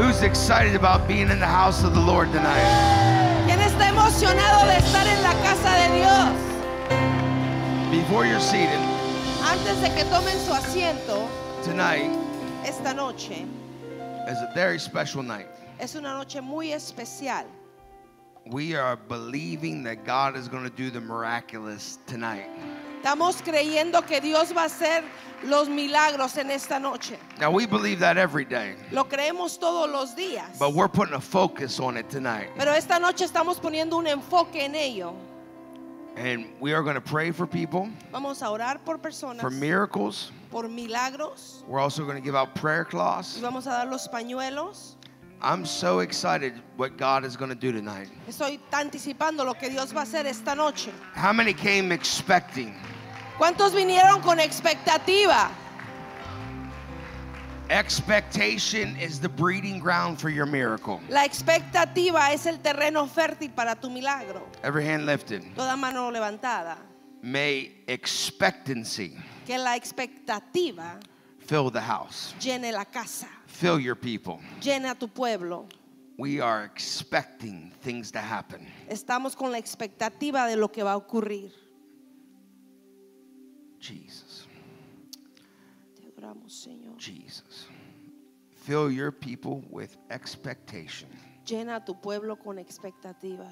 Who's excited about being in the house of the Lord tonight? ¿Quién está emocionado de estar en la casa de Dios? Before you're seated Antes de que tomen su asiento, tonight esta noche is a very special night. es una noche muy especial. We are believing that God is going to do the miraculous tonight. Estamos creyendo que Dios va a hacer los milagros en esta noche. Now, we believe that every day, Lo creemos todos los días. but we're putting a focus on it tonight. Pero esta noche estamos poniendo un enfoque en ello. And we are going to pray for people, Vamos a orar por personas, for miracles. por milagros. We're also going to give out prayer Y cloths. vamos a dar los pañuelos. I'm so excited what God is going to do tonight. Estoy anticipando lo que Dios va a hacer esta noche. How many came expecting? ¿Cuántos vinieron con expectativa? Expectation is the breeding ground for your miracle. La expectativa es el terreno fértil para tu milagro. Every hand lifted. Toda mano levantada. May expectancy Que la expectativa fill the house, llene la casa, fill your people. llene a tu pueblo. We are expecting things to happen. Estamos con la expectativa de lo que va a ocurrir. Jesus, Te adoramos, Señor. Jesus. Fill your people with expectation Llena a tu pueblo con expectativa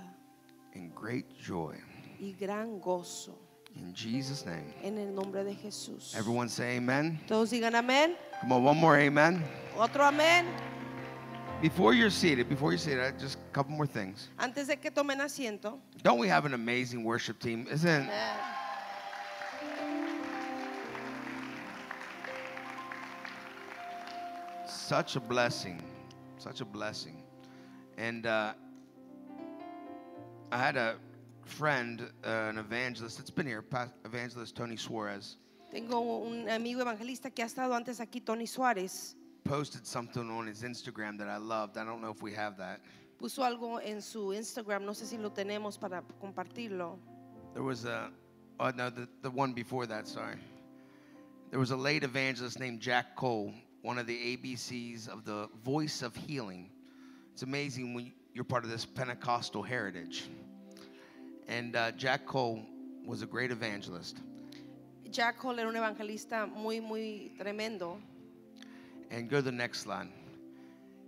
and great joy. y gran gozo. In Jesus' name. En el nombre de Jesús. Everyone say amen. Todos digan amén. Come on, one more amen. Otro amén. Before you're seated, before you're seated, just a couple more things. Antes de que tomen asiento. Don't we have an amazing worship team? Isn't such a blessing, such a blessing. And uh, I had a friend, uh, an evangelist that's been here, evangelist Tony Suarez, Tengo un amigo evangelista que ha estado antes aquí, Tony Suárez. posted something on his Instagram that I loved. I don't know if we have that. Puso algo en su Instagram, no sé si lo tenemos para compartirlo. There was a, oh no, the, the one before that, sorry. There was a late evangelist named Jack Coe, one of the ABCs of the Voice of Healing. It's amazing when you're part of this Pentecostal heritage. And uh, Jack Coe was a great evangelist. Jack Hall era un evangelista muy, muy tremendo. And go to the next slide.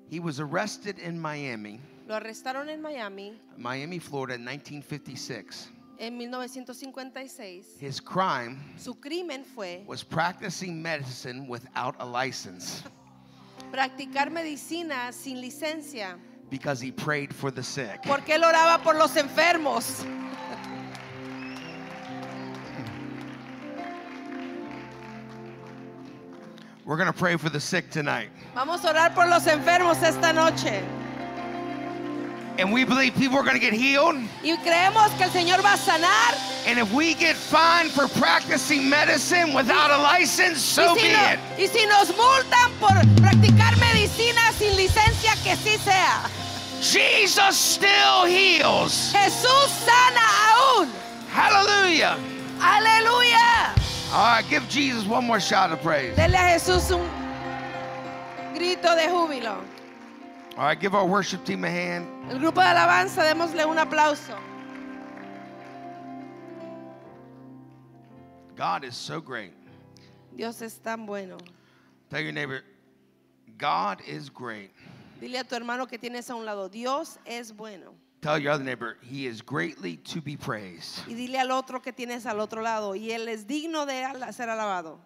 He was arrested in Miami, Lo arrestaron en Miami Miami, Florida, in 1956. en 1956. His crime Su crimen fue was practicing medicine without a license practicar medicina sin licencia, because he prayed for the sick. porque él oraba por los enfermos. We're going to pray for the sick tonight. Vamos a orar por los enfermos esta noche. And we believe people are going to get healed. Y creemos que el Señor va a sanar. And if we get fined for practicing medicine without a license, so y, be no- it. y si nos multan por practicar medicina sin licencia, que sí sea. Jesus still heals. Jesús sana aún. Hallelujah. Aleluya. All right, give Jesus one more shout of praise. Dele a Jesús un grito de júbilo. All right, give our worship team a hand. El grupo de alabanza, démosle un aplauso. God is so great. Dios es tan bueno. Tell your neighbor, God is great. Dile a tu hermano que tienes a un lado, Dios es bueno. Tell your other neighbor, He is greatly to be praised. Y dile al otro que tienes al otro lado, y Él es digno de ser alabado.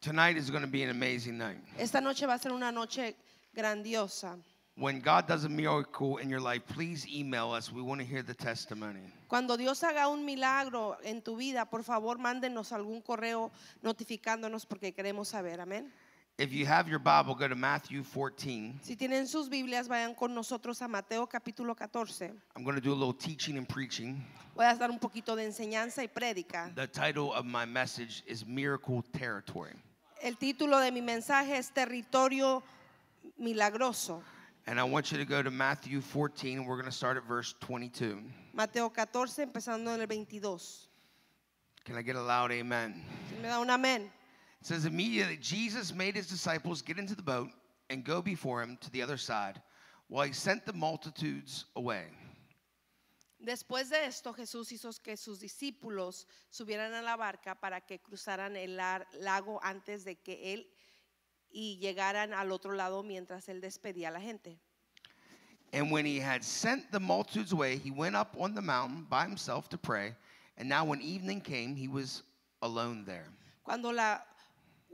Tonight is going to be an amazing night. Esta noche va a ser una noche grandiosa. When God does a miracle in your life, please email us. We want to hear the testimony. Cuando Dios haga un milagro en tu vida, por favor, mándenos algún correo notificándonos porque queremos saber. Amén. If you have your Bible, go to Matthew 14. Si tienen sus Biblias, vayan con nosotros a Mateo capítulo 14. I'm going to do a little teaching and preaching. Voy a dar un poquito de enseñanza y prédica. The title of my message is Miracle Territory. El título de mi mensaje es Territorio Milagroso. And I want you to go to Matthew 14, and we're going to start at verse 22. Mateo 14, empezando en el 22. Can I get a loud amen? Me da un amén. It says, Immediately Jesus made his disciples get into the boat and go before him to the other side while he sent the multitudes away. Después de esto, Jesús hizo que sus discípulos subieran a la barca para que cruzaran el lago antes de que él y llegaran al otro lado mientras él despedía a la gente. And when he had sent the multitudes away, he went up on the mountain by himself to pray. And now, when evening came, he was alone there. Cuando la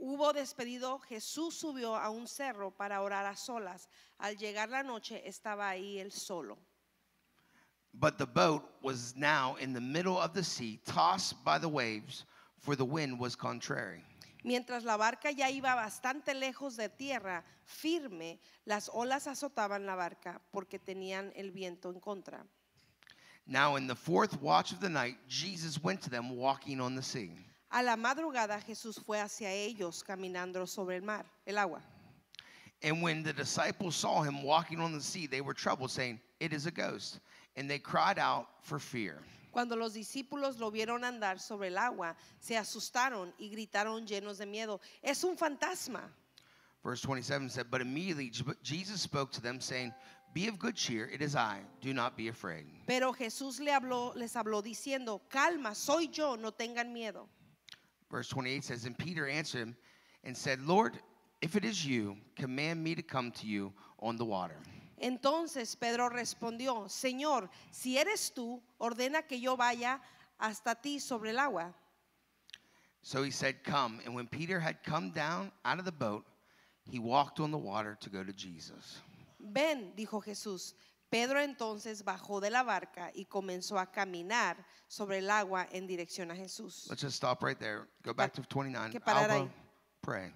hubo despedido, Jesús subió a un cerro para orar a solas. Al llegar la noche estaba ahí él solo. But the boat was now in the middle of the sea, tossed by the waves, for the wind was contrary. Mientras la barca ya iba bastante lejos de tierra, firme, las olas azotaban la barca porque tenían el viento en contra. Now, in the fourth watch of the night, Jesus went to them walking on the sea. A la madrugada Jesús fue hacia ellos caminando sobre el mar, el agua. And when the disciples saw him walking on the sea, they were troubled, saying, It is a ghost. And they cried out for fear. Cuando los discípulos lo vieron andar sobre el agua, se asustaron y gritaron llenos de miedo, es un fantasma. Verse 27 said, But immediately Je- Jesus spoke to them, saying, Be of good cheer, it is I, do not be afraid. Pero Jesús le habló, les habló diciendo, calma, soy yo, no tengan miedo. Verse 28 says, And Peter answered him and said, Lord, if it is you, command me to come to you on the water. Entonces Pedro respondió, Señor, si eres tú, ordena que yo vaya hasta ti sobre el agua. So he said, Come. And when Peter had come down out of the boat, he walked on the water to go to Jesus. Ven, dijo Jesús. Pedro entonces bajó de la barca y comenzó a caminar sobre el agua en dirección a Jesús. Let's just stop right there. Go back to 29. que parar Alba, ahí. pray.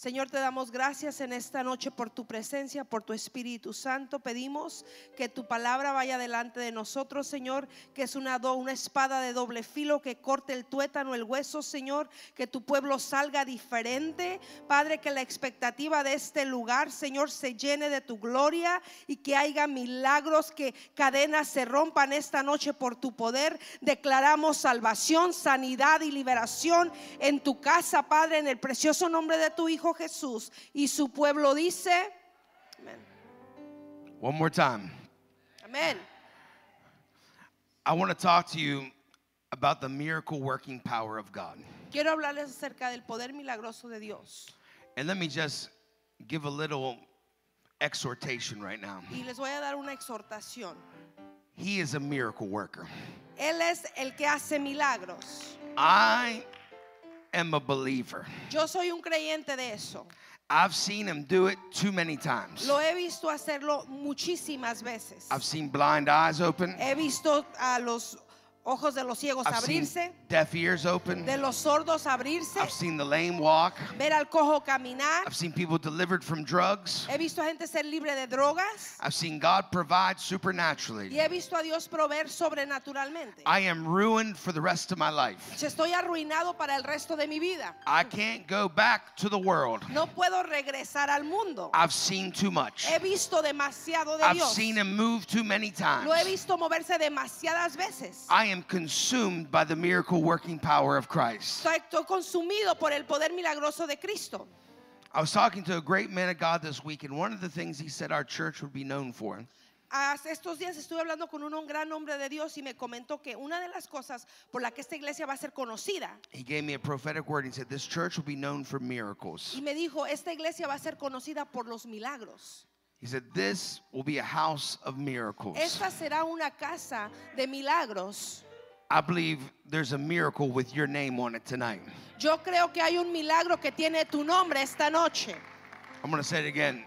Señor, te damos gracias en esta noche por tu presencia, por tu Espíritu Santo. Pedimos que tu palabra vaya delante de nosotros, Señor, que es una, do- una espada de doble filo que corte el tuétano, el hueso, Señor, que tu pueblo salga diferente. Padre, que la expectativa de este lugar, Señor, se llene de tu gloria y que haya milagros, que cadenas se rompan esta noche por tu poder. Declaramos salvación, sanidad y liberación en tu casa, Padre, en el precioso nombre de tu Hijo Jesús. Y su pueblo dice, amén. One more time. Amén. I want to talk to you about the miracle working power of God. Quiero hablarles acerca del poder milagroso de Dios. And let me just give a little exhortation right now. Y les voy a dar una exhortación. He is a miracle worker. Él es el que hace milagros. I am a believer. Yo soy un creyente de eso. I've seen him do it too many times. Lo he visto hacerlo muchísimas veces. I've seen blind eyes open. He visto a los ojos de los ciegos I've seen abrirse, deaf ears open. de los sordos abrirse, I've seen the lame walk. ver al cojo caminar. I've seen people delivered from drugs. He visto a gente ser libre de drogas I've seen God provide supernaturally. y he visto a Dios proveer sobrenaturalmente. I am ruined for the rest of my life. Estoy arruinado para el resto de mi vida. I can't go back to the world. No puedo regresar al mundo. I've seen too much. He visto demasiado de I've Dios. seen him move too many times. Lo he visto moverse demasiadas veces. I am consumed by the miracle working power of Christ. Estoy, consumido por el poder milagroso de Cristo. I was talking to a great man of God this week, and one of the things he said our church would be known for estos días estuve hablando con un, un gran hombre de Dios y me comentó que una de las cosas por la que esta iglesia va a ser conocida He gave me a prophetic word. He said, This church will be known for miracles. y me dijo, esta iglesia va a ser conocida por los milagros. He said, This will be a house of miracles. Esta será una casa de milagros. I believe there's a miracle with your name on it tonight. Yo creo que hay un milagro que tiene tu nombre esta noche. I'm going to say it again.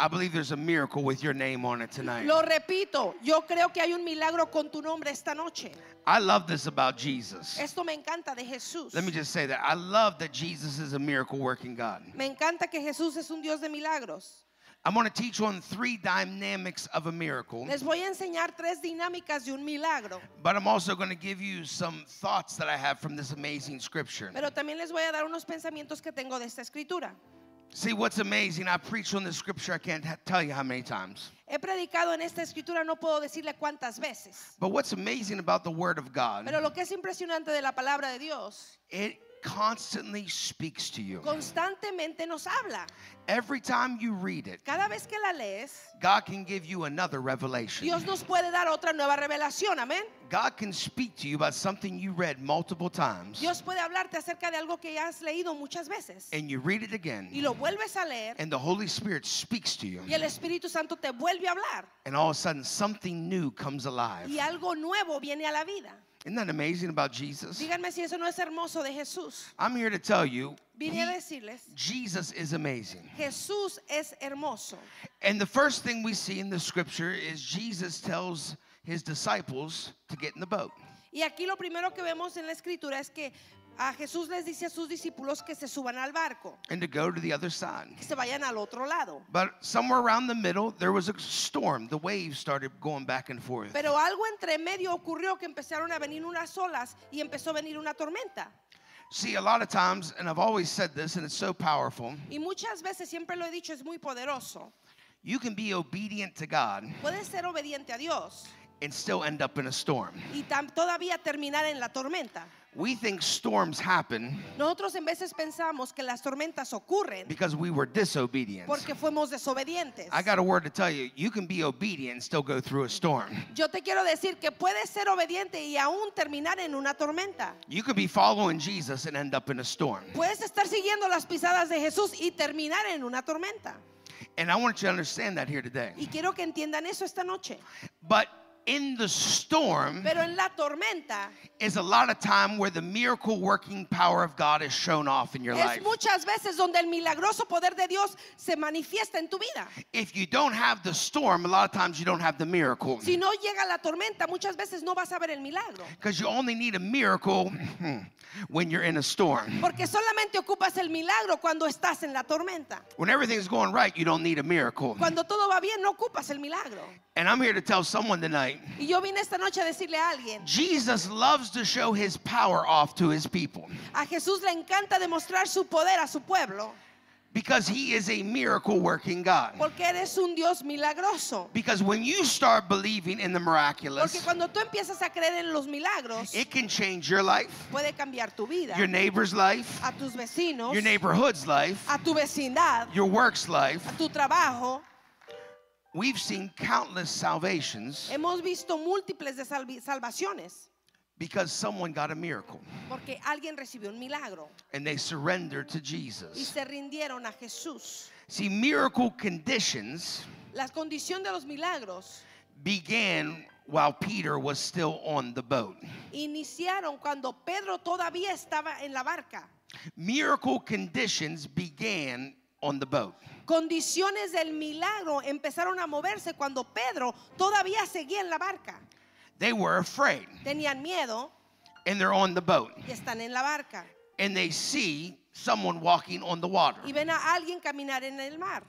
I believe there's a miracle with your name on it tonight. Lo repito, yo creo que hay un milagro con tu nombre esta noche. I love this about Jesus. Esto me encanta de Jesús. Let me just say that. I love that Jesus is a miracle working God. Me encanta que Jesús es un Dios de milagros. I'm going to teach on three dynamics of a miracle, Les voy a enseñar tres dinámicas de un milagro, but I'm also going to give you some thoughts that I have from this amazing scripture. pero también les voy a dar unos pensamientos que tengo de esta escritura. See, what's amazing, I preached on this scripture, I can't tell you how many times. He predicado en esta escritura, no puedo decirle cuántas veces, But what's amazing about the Word of God, pero lo que es impresionante de la palabra de Dios it constantly speaks to you. constantemente nos habla. Every time you read it, Cada vez que la lees, God can give you another revelation. Dios nos puede dar otra nueva revelación, amén. God can speak to you about something you read multiple times Dios puede hablarte acerca de algo que ya has leído muchas veces and you read it again. y lo vuelves a leer and the Holy Spirit speaks to you y el Espíritu Santo te vuelve a hablar and all of a sudden something new comes alive. y algo nuevo viene a la vida. Isn't that amazing about Jesus? Díganme si eso no es hermoso de Jesús. I'm here to tell you, Vine a decirles, Jesus is amazing. Jesús es hermoso. And the first thing we see in the scripture is Jesus tells his disciples to get in the boat. Y aquí lo primero que vemos en la escritura es que a Jesús les dice a sus discípulos que se suban al barco, and to go to the other side. que se vayan al otro lado. But somewhere around the middle, there was a storm. The waves started going back and forth. Pero algo entre medio ocurrió que empezaron a venir unas olas y empezó a venir una tormenta. See, a lot of times, and I've always said this, and it's so powerful, Y muchas veces, siempre lo he dicho, es muy poderoso. you can be obedient to God Puedes ser obediente a Dios and still end up in a storm. y tam- todavía terminar en la tormenta. We think storms happen Nosotros en veces pensamos que las tormentas ocurren because we were disobedient. porque fuimos desobedientes. I got a word to tell you. You can be obedient and still go through a storm. Yo te quiero decir que puedes ser obediente y aún terminar en una tormenta. You could be following Jesus and end up in a storm. Puedes estar siguiendo las pisadas de Jesús y terminar en una tormenta. And I want you to understand that here today. Y quiero que entiendan eso esta noche. But in the storm Pero en la tormenta is a lot of time where the miracle working power of God is shown off in your es life. muchas veces donde el milagroso poder de Dios se manifiesta en tu vida. If you don't have the storm, a lot of times you don't have the miracle. Si no llega la tormenta, muchas veces no vas a ver el milagro. Because you only need a miracle when you're in a storm. Porque solamente ocupas el milagro cuando estás en la tormenta. When everything's going right, you don't need a miracle. Cuando todo va bien, no ocupas el milagro. And I'm here to tell someone tonight Y yo vine esta noche a decirle a alguien, Jesus loves to show his power off to his people a Jesús le encanta demostrar su poder a su pueblo, because he is a miracle working God. porque eres un Dios milagroso. Because when you start believing in the Porque miraculous, cuando tú empiezas a creer en los milagros, it can change your life, puede cambiar tu vida, your neighbor's life, a tus vecinos, your neighborhood's life, a tu vecindad, your work's life. a tu trabajo. We've seen countless salvations Hemos visto múltiples de salvi- salvaciones because someone got a miracle porque alguien recibió un milagro and they surrendered to y Jesus. se rindieron a Jesús. See, miracle conditions La condición de los milagros began while Peter was still on the boat. iniciaron cuando Pedro todavía estaba en la barca. Miracle conditions began on the boat. Condiciones del milagro empezaron a moverse cuando Pedro todavía seguía en la barca. They were afraid Tenían miedo and they're on the boat y están en la barca. and they see someone walking on the water. Y ven a alguien caminar en el mar.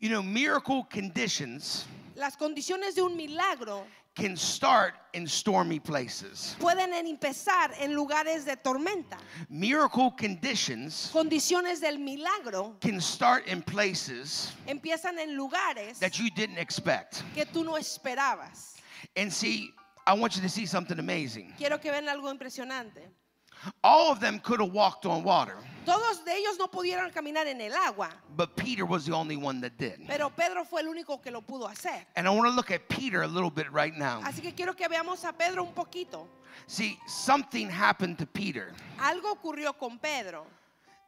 You know, miracle conditions Las condiciones de un milagro can start in stormy places. pueden empezar en lugares de tormenta. Miracle conditions Condiciones del milagro can start in places empiezan en lugares that you didn't expect. que tú no esperabas. And see, I want you to see something amazing. Quiero que vean algo impresionante. All of them could have walked on water, Todos de ellos no pudieron caminar en el agua, but Peter was the only one that did. pero Pedro fue el único que lo pudo hacer. And I want to look at Peter a little bit right now. Así que quiero que veamos a Pedro un poquito. See, something happened to Peter. Algo ocurrió con Pedro.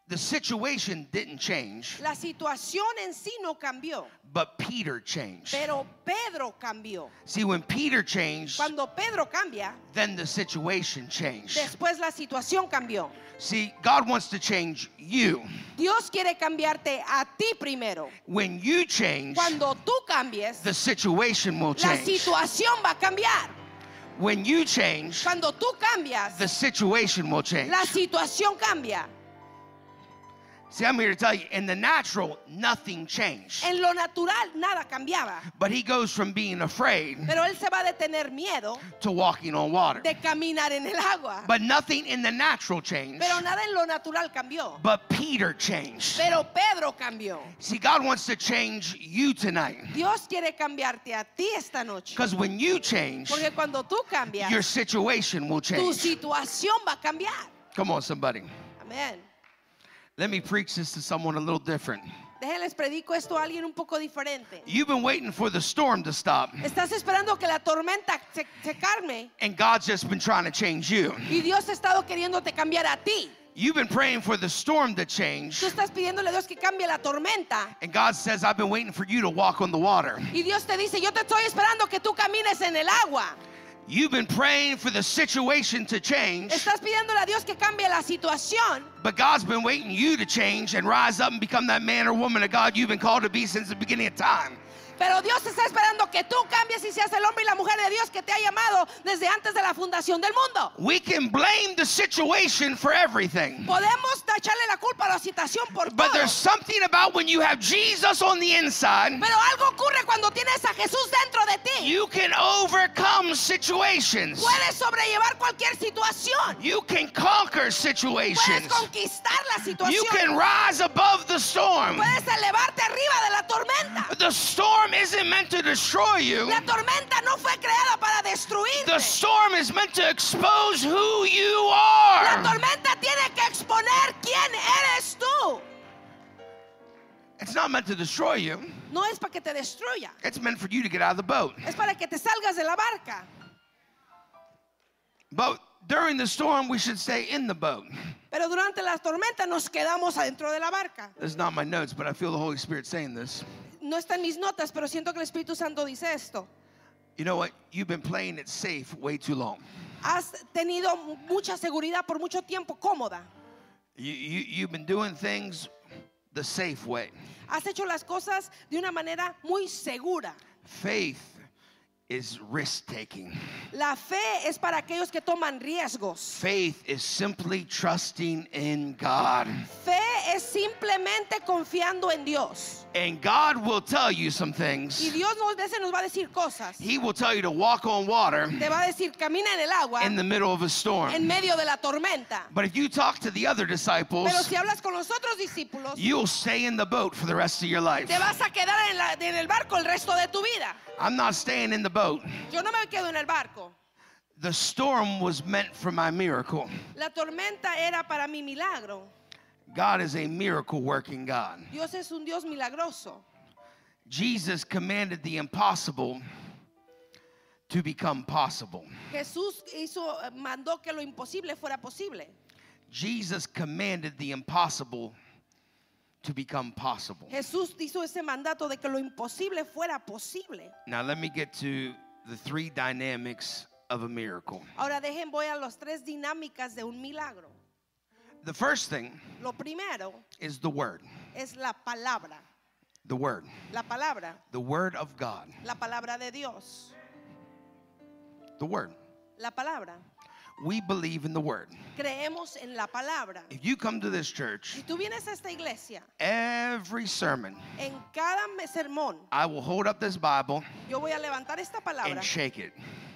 The situation didn't change, La situación en sí no cambió, but Peter changed. pero Pedro cambió. See, when Peter changed, Cuando Pedro cambia, then the situation changed. después la situación cambió. See, God wants to change you. Dios quiere cambiarte a ti primero. When you change, Cuando tú cambies, the situation will la change. situación va a cambiar. When you change, Cuando tú cambias, the situation will change. la situación cambia. See, I'm here to tell you, in the natural, nothing changed. En lo natural nada cambiaba, But he goes from being afraid pero él se va a tener miedo to walking on water. de caminar en el agua. But nothing in the natural changed. Pero nada en lo natural cambió. But Peter changed. Pero Pedro cambió. See, God wants to change you tonight. Dios quiere cambiarte a ti esta noche. Because when you change, Porque cuando tú cambias, your situation will change. tu situación va a cambiar. Come on, somebody. Amén. Let me preach this to someone a little different. Déjenles predico esto a alguien un poco diferente. You've been waiting for the storm to stop, Estás esperando que la tormenta se, se calme and God's just been trying to change you. y Dios ha estado queriéndote cambiar a ti. You've been praying for the storm to change, Tú estás pidiéndole a Dios que cambie la tormenta. and God says, I've been waiting for you to walk on the water. Y Dios te dice, yo te estoy esperando que tú camines en el agua. You've been praying for the situation to change, Estás pidiéndole a Dios que cambie la situación. but God's been waiting you to change and rise up and become that man or woman of God you've been called to be since the beginning of time. Pero Dios está esperando que tú cambies y seas el hombre y la mujer de Dios que te ha llamado desde antes de la fundación del mundo. We can blame the situation for everything. Podemos la culpa a la situación por But todo. there's something about when you have Jesus on the inside, Pero algo ocurre cuando tienes a Jesús dentro de ti. you can overcome situations. Puedes sobrellevar cualquier situación. You can conquer Puedes situations. conquistar la situación. You can rise above the storm. Puedes elevarte arriba de la tormenta. The storm isn't meant to destroy you. La tormenta no fue creada para destruirte. The storm is meant to expose who you La are. tormenta tiene que exponer quién eres tú. It's not meant to destroy you. No es para que te destruya. It's meant for you to get out of the boat. Es para que te salgas de la barca. But during the storm, we should stay in the boat. Pero durante la tormenta nos quedamos adentro de la barca. This is not my notes, but I feel the Holy Spirit saying this. No está en mis notas, pero siento que el Espíritu Santo dice esto. You know what? You've been playing it safe way too long. Has tenido mucha seguridad por mucho tiempo cómoda. You, you, you've been doing things the safe way. Has hecho las cosas de una manera muy segura. Faith is risk taking. La fe es para aquellos que toman riesgos. Faith is simply trusting in God. Fe es simplemente confiando en Dios. And God will tell you some Y things. Dios nos, veces nos va a decir cosas. He will tell you to walk on water Te va a decir, camina en el agua in the middle of a en storm. medio de la tormenta. But if you talk to the other Pero disciples, si hablas con los otros discípulos, you'll stay in the boat for the rest of your life. te vas a quedar en, la- en el barco el resto de tu vida. I'm not staying in the boat. Yo no me quedo en el barco. The storm was meant for my miracle. La tormenta era para mi milagro. God is a miracle working God. Dios es un Dios milagroso. Jesus commanded the impossible to become possible. Jesús hizo, eh, mandó que lo imposible fuera posible. Jesus commanded the impossible to become possible. Jesús hizo ese mandato de que lo imposible fuera posible. Now, let me get to the three dynamics of a miracle. Ahora dejen voy a las tres dinámicas de un milagro. The first thing Lo primero is the Word. es la palabra. The Word. La palabra. The Word of God. La palabra de Dios. The Word. La palabra. We believe in the Word. Creemos en la palabra. If you come to this church, Si tú vienes a esta iglesia, every sermon, en cada sermón, I will hold up this Bible yo voy a levantar esta palabra and shake it.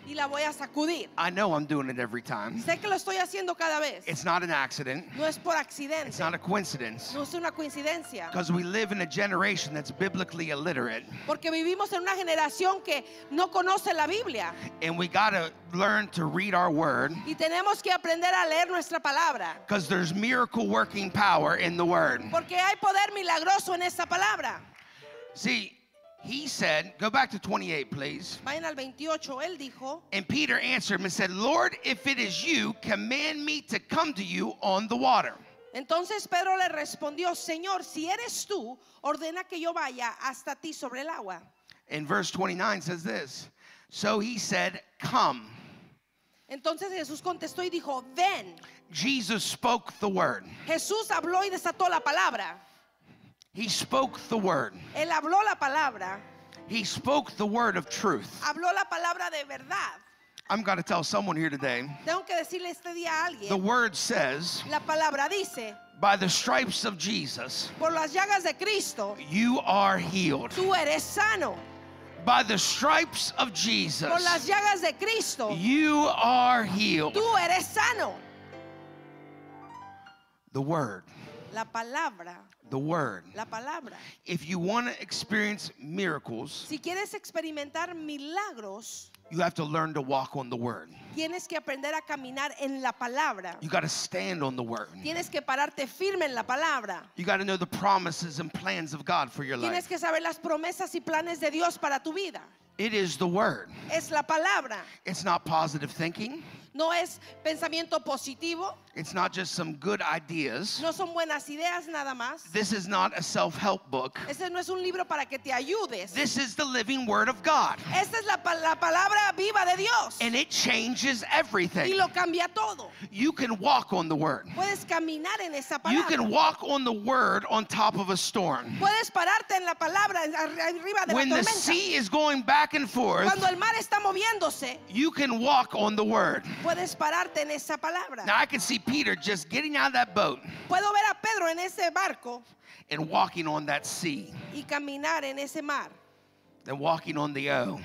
Y la voy a sacudir. I know I'm doing it every time. Sé que lo estoy haciendo cada vez. It's not an accident, No es por it's accidente. not a coincidence. No es una coincidencia. Because we live in a generation that's biblically illiterate. Porque vivimos en una generación que no conoce la Biblia. And we got to learn to read our word Y tenemos que aprender a leer nuestra palabra. because there's miracle working power in the word. Porque hay poder milagroso en esa palabra. See, he said, go back to 28, please. Vayan al 28. Él dijo, And Peter answered him and said, Lord, if it is you, command me to come to you on the water. entonces Pedro le respondió, Señor, si eres tú, ordena que yo vaya hasta ti sobre el agua. And verse 29 says this So he said, Come. Entonces Jesús contestó y dijo, ven. Jesus spoke the word. Jesús habló y desató la palabra. He spoke the word. Él habló la palabra. He spoke the word of truth. Habló la palabra de verdad. I'm going to tell someone here today Tengo que decirle este día a alguien. the word says, La palabra dice, by the stripes of Jesus, por las llagas de Cristo, you are healed. tú eres sano. By the stripes of Jesus. Por las llagas de Cristo, you are healed. tú eres sano. The word, La palabra, the word. la palabra. If you want to experience miracles, Si quieres experimentar milagros, you have to learn to walk on the word. Tienes que aprender a caminar en la palabra. You got to stand on the word. Tienes que pararte firme en la palabra. You got to know the promises and plans of God for your Tienes life. que saber las promesas y planes de Dios para tu vida. It is the word. Es la palabra. It's not positive thinking. No es pensamiento positivo. It's not just some good ideas. No son buenas ideas nada más. This is not a self-help book. Este no es un libro para que te ayudes. This is the living word of God. Esta es la, la palabra viva de Dios. And it changes Y everything. lo cambia todo. You can walk on the word. Puedes caminar en esa You palabra. can walk on the word on top of a storm. Puedes pararte en la palabra arriba de When la the tormenta. sea is going back and forth, Cuando el mar está moviéndose, you can walk on the word. Puedes pararte en esa palabra. Now I can see Peter just getting out of that boat Puedo ver a Pedro en ese barco and walking on that sea, y caminar en ese mar. then walking on the O,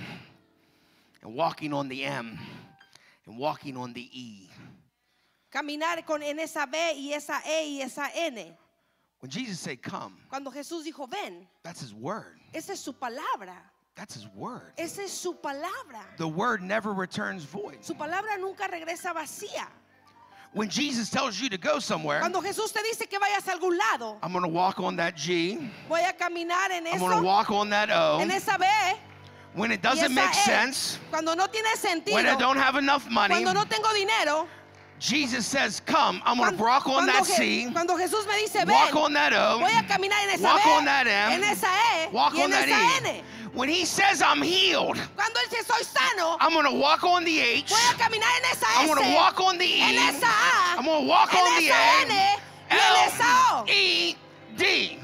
and walking on the M, and walking on the E. Caminar con, en esa B y esa E y esa N. When Jesus said, Come, Cuando Jesús dijo, ven, that's his word. esa es su palabra. That's his word. Esa es su palabra. The word never returns void. Su palabra nunca regresa vacía. When Jesus tells you to go somewhere, Cuando Jesús te dice que vayas a algún lado, I'm going to walk on that G. voy a caminar en I'm going to walk on that O. en esa B When it doesn't make E. sense, Cuando no tiene sentido, when I don't have enough money, cuando no tengo dinero, Jesus says, Come, I'm going to walk on that C, cuando Jesús me dice, walk on that O, voy a caminar en esa walk B, on that M, en esa E walk y on en that esa E. N. When he says I'm healed, Cuando Él dice soy sano, I'm going to walk on the H, voy a caminar en esa I'm going to walk on the E, en esa A, I'm going to walk on the N A, y en esa O. L, E, D.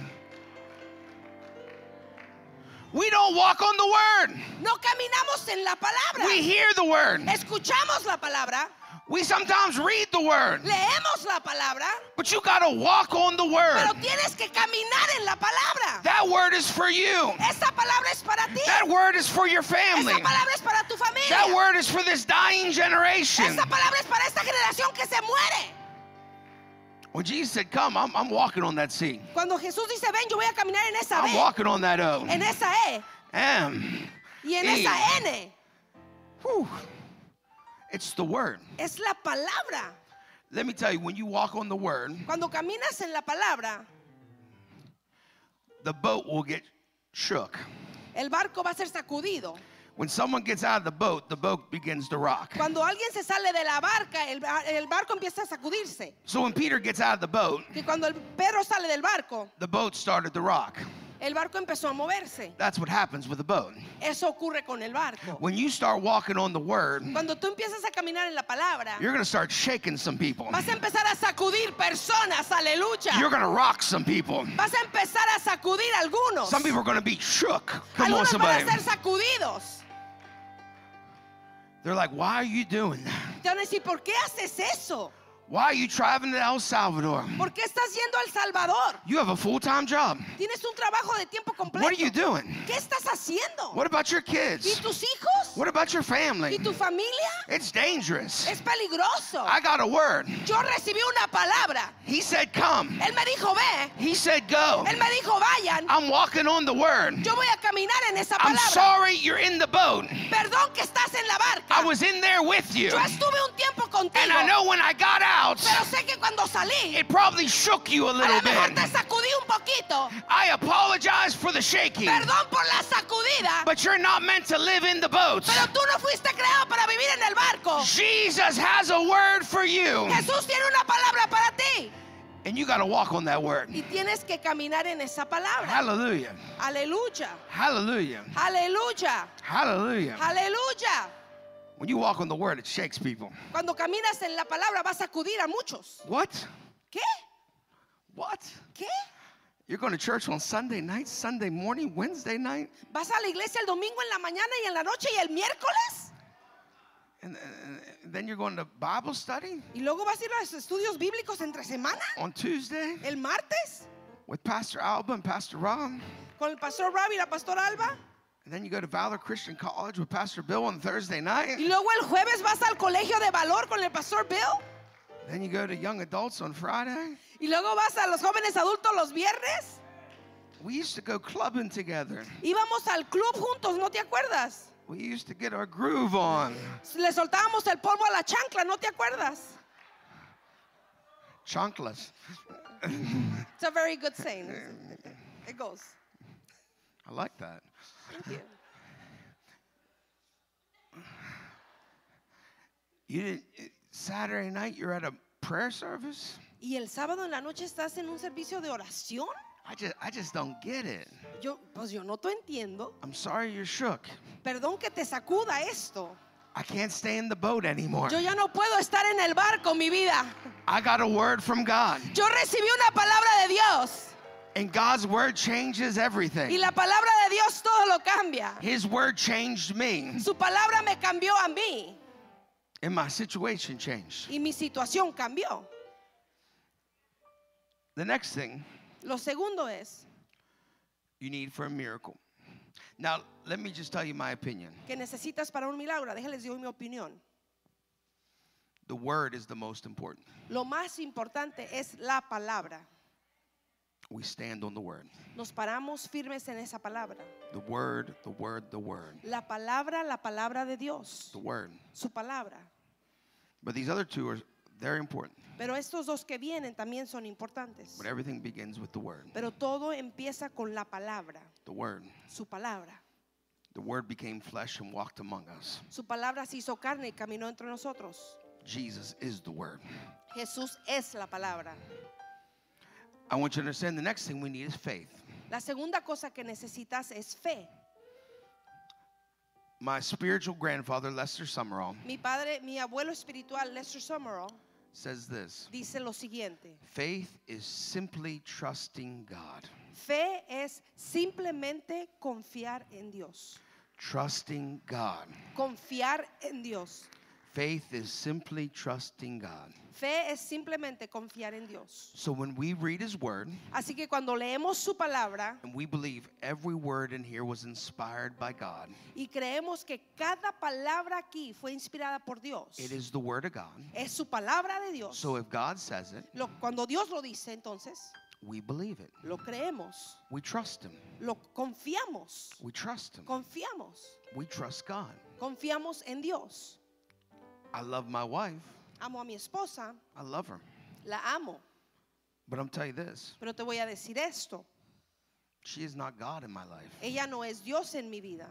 We don't walk on the word. No caminamos en la palabra. We hear the word. Escuchamos la palabra, We sometimes read the word. leemos la palabra, But you got to walk on the word. pero tienes que caminar en la palabra. That word is for you. Palabra es para ti. That word is for your family. Palabra es para tu familia. That word is for this dying generation. Palabra es para esta generación que se muere. When Jesus said, Come, I'm, I'm walking on that sea. Cuando Jesús dice, ven, yo voy a caminar en esa I'm B, walking on that O. en esa E M. y en E. esa N. Whew. It's the word. Es la palabra. Let me tell you, when you walk on the word, Cuando caminas en la palabra, the boat will get shook. el barco va a ser sacudido. When someone gets out of the boat, the boat begins to rock. Cuando alguien se sale de la barca, el, el barco empieza a sacudirse. So when Peter gets out of the boat, Que cuando el Pedro sale del barco, the boat started to rock. El barco empezó a moverse. That's what happens with a boat. Eso ocurre con el barco. When you start walking on the word, Cuando tú empiezas a caminar en la palabra, you're going to start shaking some people. vas a empezar a sacudir personas, aleluya. You're going to rock some people. Vas a empezar a sacudir algunos. Some people are going to be shook. Come on, Algunos van a ser sacudidos. They're like, why are you doing that? Te van a decir, ¿por qué haces eso? Why are you traveling to El Salvador? ¿Por qué estás yendo a El Salvador? You have a full time job. Tienes un trabajo de tiempo completo. What are you doing? ¿Qué estás haciendo? What about your ¿Y kids? tus hijos? What about your family? ¿Y tu familia? It's dangerous. Es peligroso. I got a word. Yo recibí una palabra. He said, Come. Él me dijo, ve. He said, Go. Él me dijo, vayan. I'm walking on the word. Yo voy a caminar en esa I'm palabra. sorry you're in the boat. Perdón que estás en la barca. I was in there with you. Yo estuve un tiempo contigo. And I know when I got out, Pero sé que cuando salí, it probably shook you a a little mejor bit. te sacudí un poquito. I apologize for the shaking, Perdón por la sacudida. but you're not meant to live in the boat. Pero tú no fuiste creado para vivir en el barco. Jesus has a word for you, Jesús tiene una palabra para ti. and you got to walk on that word. Y tienes que caminar en esa palabra. Hallelujah. Aleluya. Hallelujah. Aleluya. Hallelujah. Aleluya. When you walk on the word, it shakes people. Cuando caminas en la palabra vas a acudir a muchos. What? ¿Qué? What? ¿Qué? You're going to church on Sunday night, Sunday morning, Wednesday night, ¿Vas a la iglesia el domingo en la mañana y en la noche y el miércoles? and, and then you're going to Bible study Y luego vas a ir a los estudios bíblicos entre semana, on Tuesday el martes, with Pastor Alba and Pastor Rob. con el pastor Rob y la pastora Alba. And then you go to Valor Christian College with Pastor Bill on Thursday night. Y luego el jueves vas al colegio de valor con el pastor Bill. Then you go to young adults on Friday. Y luego vas a los jóvenes adultos los viernes. We used to go clubbing together. Íbamos al club juntos, ¿no te acuerdas? We used to get our groove on. Le soltábamos el polvo a la chancla, ¿no te acuerdas? Chanclas. It's a very good saying. It goes. I like that. Thank you. You didn't, Saturday night, you're at a prayer service? ¿Y el sábado en la noche estás en un servicio de oración? I just, I just don't get it. Yo, pues yo no te entiendo. I'm sorry you're shook. Perdón que te sacuda esto. I can't stay in the boat anymore. Yo ya no puedo estar en el barco, mi vida. I got a word from God. Yo recibí una palabra de Dios. And God's word changes Y everything. la palabra de Dios todo lo cambia. His word changed me. Su palabra me cambió a mí. And my situation changed. Y mi situación cambió. The next thing Lo segundo es you need for a miracle. Now, let me just tell you my opinion. que necesitas para un milagro. Déjenles doy mi opinión. The word is the most important. Lo más importante es la palabra. We stand on the word. Nos paramos firmes en esa palabra. The word, the word, the word. La palabra, la palabra de Dios. The word. Su palabra. But these other two are very important. Pero estos dos que vienen también son importantes. But everything begins with the word. Pero todo empieza con la palabra. The word. Su palabra. The word became flesh and walked among us. Su palabra se hizo carne y caminó entre nosotros. Jesus is the word. Jesús es la palabra. I want you to understand the next thing we need is faith. La segunda cosa que necesitas es fe. My spiritual grandfather, Lester Summerall, Mi padre, mi abuelo espiritual, Lester Summerall, says this dice lo siguiente. faith is simply trusting God. Fe es simplemente confiar en Dios. Trusting God. Confiar en Dios. Faith is simply trusting God. Fe es simplemente confiar en Dios. So when we read His Word, Así que cuando leemos su palabra and we believe every word in here was inspired by God, y creemos que cada palabra aquí fue inspirada por Dios, it is the Word of God. es su palabra de Dios. So if God says it, Lo- cuando Dios lo dice, entonces we believe it. lo creemos, We trust Him. lo confiamos, We trust Him. confiamos, We trust God. confiamos en Dios. I love my wife. Amo a mi esposa, I love her. la amo, But I'm telling you this pero te voy a decir esto, she is not God in my life. ella no es Dios en mi vida.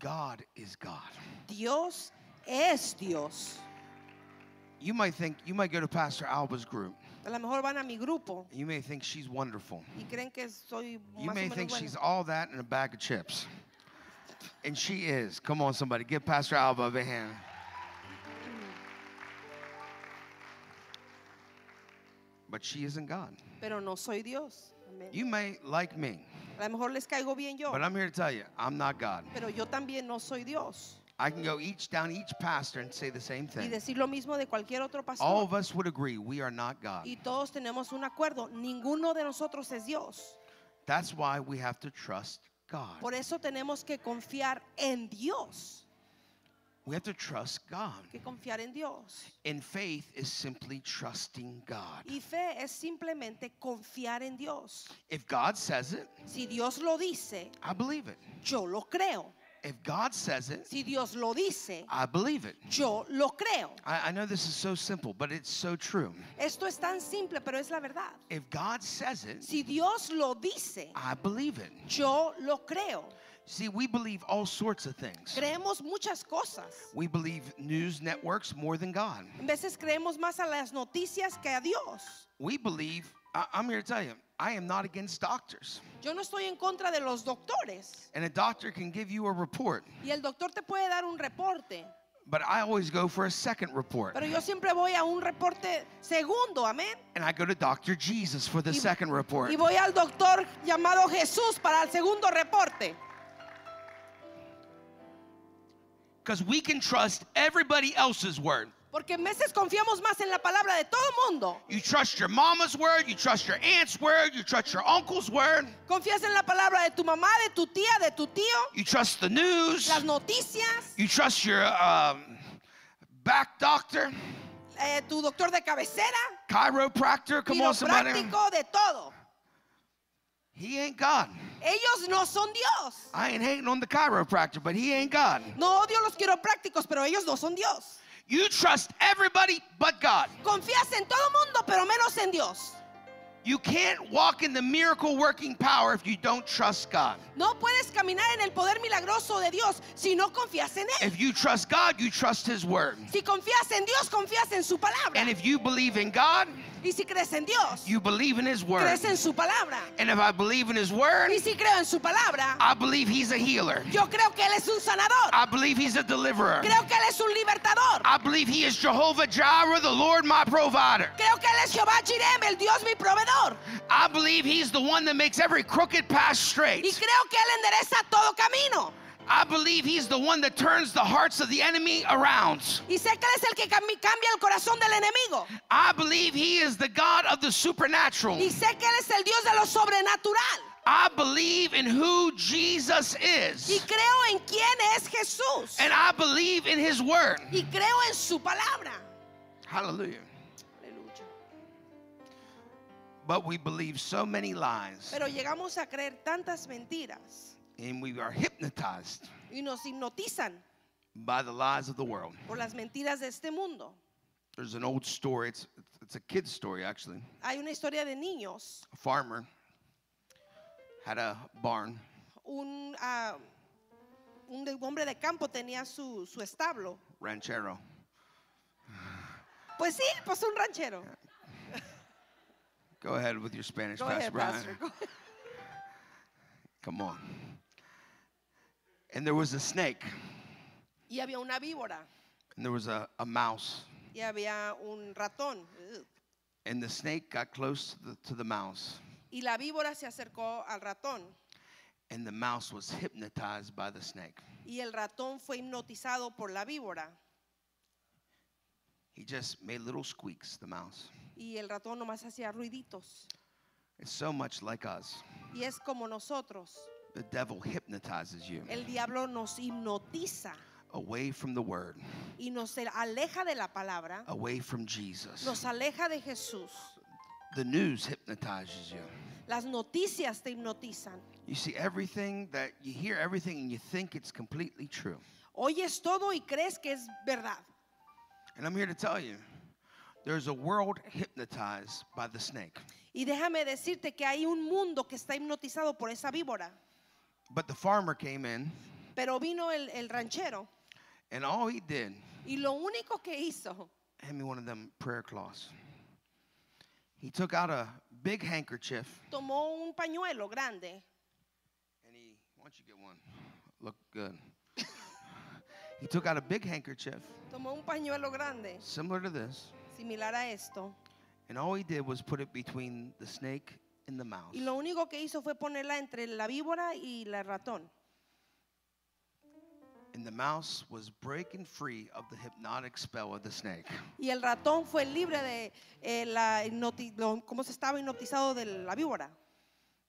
God is God. Dios es Dios. You might think, you might go to Pastor Alba's group. A lo mejor van a mi grupo You may think she's wonderful. y creen que soy You may think buena. she's all that in a bag of chips. And she is. Come on, somebody. Give Pastor Alba a hand. But she isn't God. pero no soy Dios. Amén. You may like me, A lo mejor les caigo bien yo, but I'm here to tell you, I'm not God. pero yo también no soy Dios. I can go each down each pastor and say the same Y thing. decir lo mismo de cualquier otro All of us would agree we are not God. Y todos tenemos un acuerdo. Ninguno de nosotros es Dios. That's why we have to trust God. Por eso tenemos que confiar en Dios. We have to trust God. Que confiar en Dios. And faith is simply trusting God. Y fe es simplemente confiar en Dios. If God says it, Si Dios lo dice, I believe it. yo lo creo. If God says it, Si Dios lo dice, I believe it. yo lo creo. I, I know this is so simple, but it's so true. Esto es tan simple, pero es la verdad. If God says it, Si Dios lo dice, I believe it. yo lo creo. See, we believe all sorts of things. Creemos muchas cosas. We believe news networks more than God. En veces creemos más a las noticias que a Dios. We believe, I, I'm here to tell you, I am not against doctors. Yo no estoy en contra de los doctores. And a doctor can give you a report, Y el doctor te puede dar un reporte. but I always go for a second report. Pero yo siempre voy a un reporte segundo, amén. And I go to Dr. Jesus for the Y- second report. Y voy al doctor llamado Jesús para el segundo reporte. Because we can trust everybody else's word. Porque en veces confiamos más en la palabra de todo mundo. You trust your mama's word, you trust your aunt's word, you trust your uncle's word, Confías en la palabra de tu mamá, de tu tía, de tu tío, you trust the news, las noticias, you trust your um, back doctor, eh, tu doctor de cabecera, chiropractor. Come on, somebody. de todo. He ain't God. Ellos no son Dios. I ain't hating on the chiropractor, but he ain't God. No odio los quiroprácticos, pero ellos no son Dios. You trust everybody but God. Confías en todo mundo, pero menos en Dios. You can't walk in the miracle working power if you don't trust God. No puedes caminar en el poder milagroso de Dios si no confías en Él. If you trust God, you trust His word. Si confías en Dios, confías en su palabra. And if you believe in God, Y si crees en Dios, you believe in His word. crees en su palabra. And if I believe in His word, Y si creo en su palabra, I believe He's a healer. yo creo que Él es un sanador. I believe He's a deliverer. Creo que Él es un libertador. I believe He is Jehovah Jireh, the Lord my provider. Creo que Él es Jehová Jireh, el Dios mi proveedor. I believe He's the one that makes every crooked path Y straight. creo que Él endereza todo camino. I believe He's the one that turns the hearts of the enemy around. Y sé que es el que cambia el corazón del enemigo. I believe He is the God of the supernatural. Y sé que Él es el Dios de lo sobrenatural. I believe in who Jesus is. Y creo en quién es Jesús. And I believe in His word. Y creo en su palabra. Hallelujah. Aleluya. But we believe so many lies Pero llegamos a creer tantas mentiras and we are hypnotized y nos hipnotizan by the lies of the world. por las mentiras de este mundo. There's an old story, it's, it's a kid's story actually. Hay una historia de niños. A farmer had a barn Un, ah, un hombre de campo tenía su, su establo. ranchero. Pues sí, pues un ranchero. Go ahead with your Spanish, Go Pastor ahead, Brian. Pastor. Go ahead. Come on. And there was a snake, Y había una víbora and there was a, a mouse, y había un ratón. Ugh. and the snake got close to the, to the mouse, Y la víbora se acercó al ratón. and the mouse was hypnotized by the snake. Y el ratón fue hipnotizado por la víbora. He just made little squeaks, the mouse. Y el ratón nomás hacía ruiditos. It's so much like us. Y es como nosotros. The devil hypnotizes you El diablo nos hipnotiza away from the word, y nos aleja de la palabra, away from Jesus. nos aleja de Jesús. The news hypnotizes you. Las noticias te hipnotizan. You see everything that you hear everything and you think it's completely true. Oyes todo y crees que es verdad. And I'm here to tell you there's a world hypnotized by the snake. Y déjame decirte que hay un mundo que está hipnotizado por esa víbora. But the farmer came in Pero vino el, el ranchero and all he did, y lo único que hizo, hand me one of them prayer cloths. He took out a big handkerchief tomó un pañuelo grande and he, why don't you get one? Look good. he took out a big handkerchief tomó un pañuelo grande, similar to this, similar a esto, and all he did was put it between the snake and the mouse. y lo único que hizo fue ponerla entre la víbora y el ratón. And the mouse was breaking free of the hypnotic spell of the snake. Y el ratón fue libre de eh, la cómo se estaba hipnotizado de la víbora.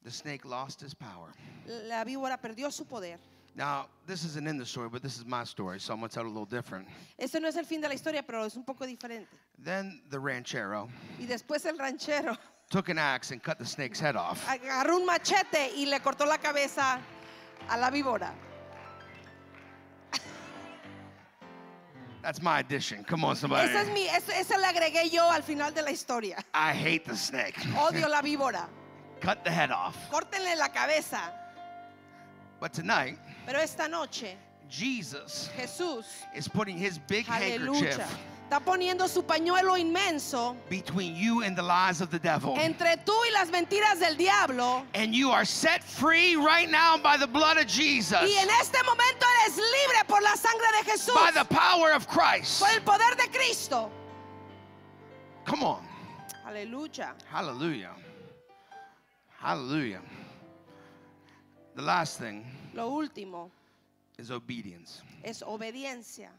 The snake lost his power. La víbora perdió su poder. Now, this isn't in the story, but this is my story, so I'm going to tell it a little different. Este no es el fin de la historia, pero es un poco diferente. Then the ranchero Y después el ranchero took an axe and cut the snake's head off. agarró un machete y le cortó la cabeza a la víbora. That's my addition. Come on, somebody. Esa es mi, esa, esa le agregué yo al final de la historia. I hate the snake. Odio la víbora. cut the head off. Córtenle la cabeza. But tonight, Pero esta noche Jesus Jesús, is putting his big aleluya, handkerchief está poniendo su pañuelo inmenso between you and the lies of the devil. entre tú y las mentiras del diablo. And you are set free right now by the blood of Jesus, Y en este momento eres libre por la sangre de Jesús, by the power of Christ. por el poder de Cristo. Come on. Aleluya. Hallelujah. Hallelujah. The last thing Lo último is obedience. es obediencia.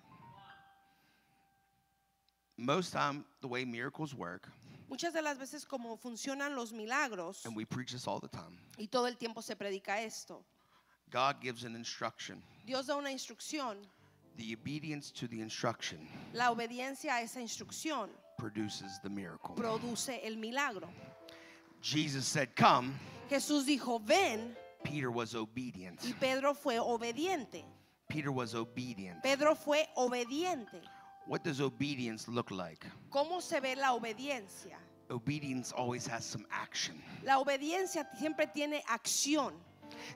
Most time, the way miracles work, Muchas de las veces como funcionan los milagros, and we preach this all the time, y todo el tiempo se predica esto, God gives an instruction. Dios da una instrucción, The obedience to the instruction la obediencia a esa instrucción produces the miracle. produce el milagro. Jesus said, Come. Jesús dijo, ven, Peter was obedient. y Pedro fue obediente. Peter was obedient. Pedro fue obediente. What does obedience look like? ¿Cómo se ve la obediencia? Obedience always has some action. La obediencia siempre tiene acción.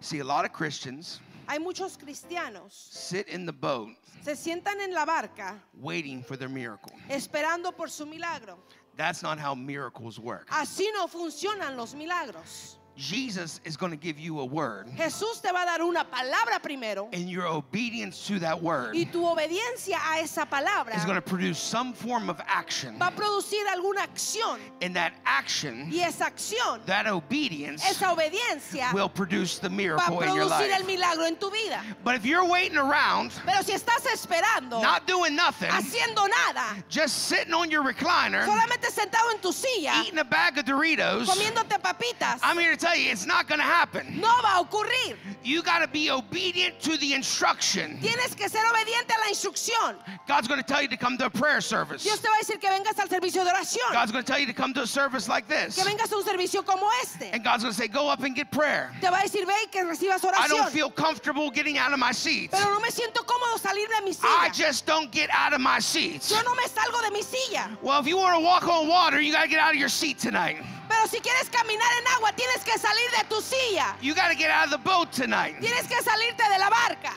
See, a lot of Christians Hay muchos cristianos, sit in the boat se sientan en la barca waiting for their miracle. esperando por su milagro. That's not how miracles work. Así no funcionan los milagros. Jesus is going to give you a word, Jesús te va a dar una palabra primero and your obedience to that word y tu obediencia a esa palabra is going to produce some form of action. va a producir alguna acción And that action, y esa acción, that obedience, esa obediencia will produce the va a miracle in your producir el milagro en tu vida. But if you're waiting around, Pero si estás esperando, not doing nothing, haciendo nada, just sitting on your recliner, solamente sentado en tu silla, eating a bag of Doritos, comiéndote papitas, I'm here to tell you, it's not going to happen. no va a ocurrir. You got to be obedient to the instruction. Tienes que ser obediente a la instrucción. God's going to tell you to come to a prayer service. Dios te va a decir que vengas al servicio de oración, God's going to tell you to come to a service like this. que vengas a un servicio como este. And God's going to say, go up and get prayer. Te va a decir, ve y que recibas oración. I don't feel comfortable getting out of my seat. Pero no me siento cómodo salir de mi silla. I just don't get out of my seat. Yo no me salgo de mi silla. Well, if you want to walk on water, you got to get out of your seat tonight. Pero si quieres caminar en agua, tienes que salir de tu silla. You got to get out of the boat tonight. Tienes que salirte de la barca.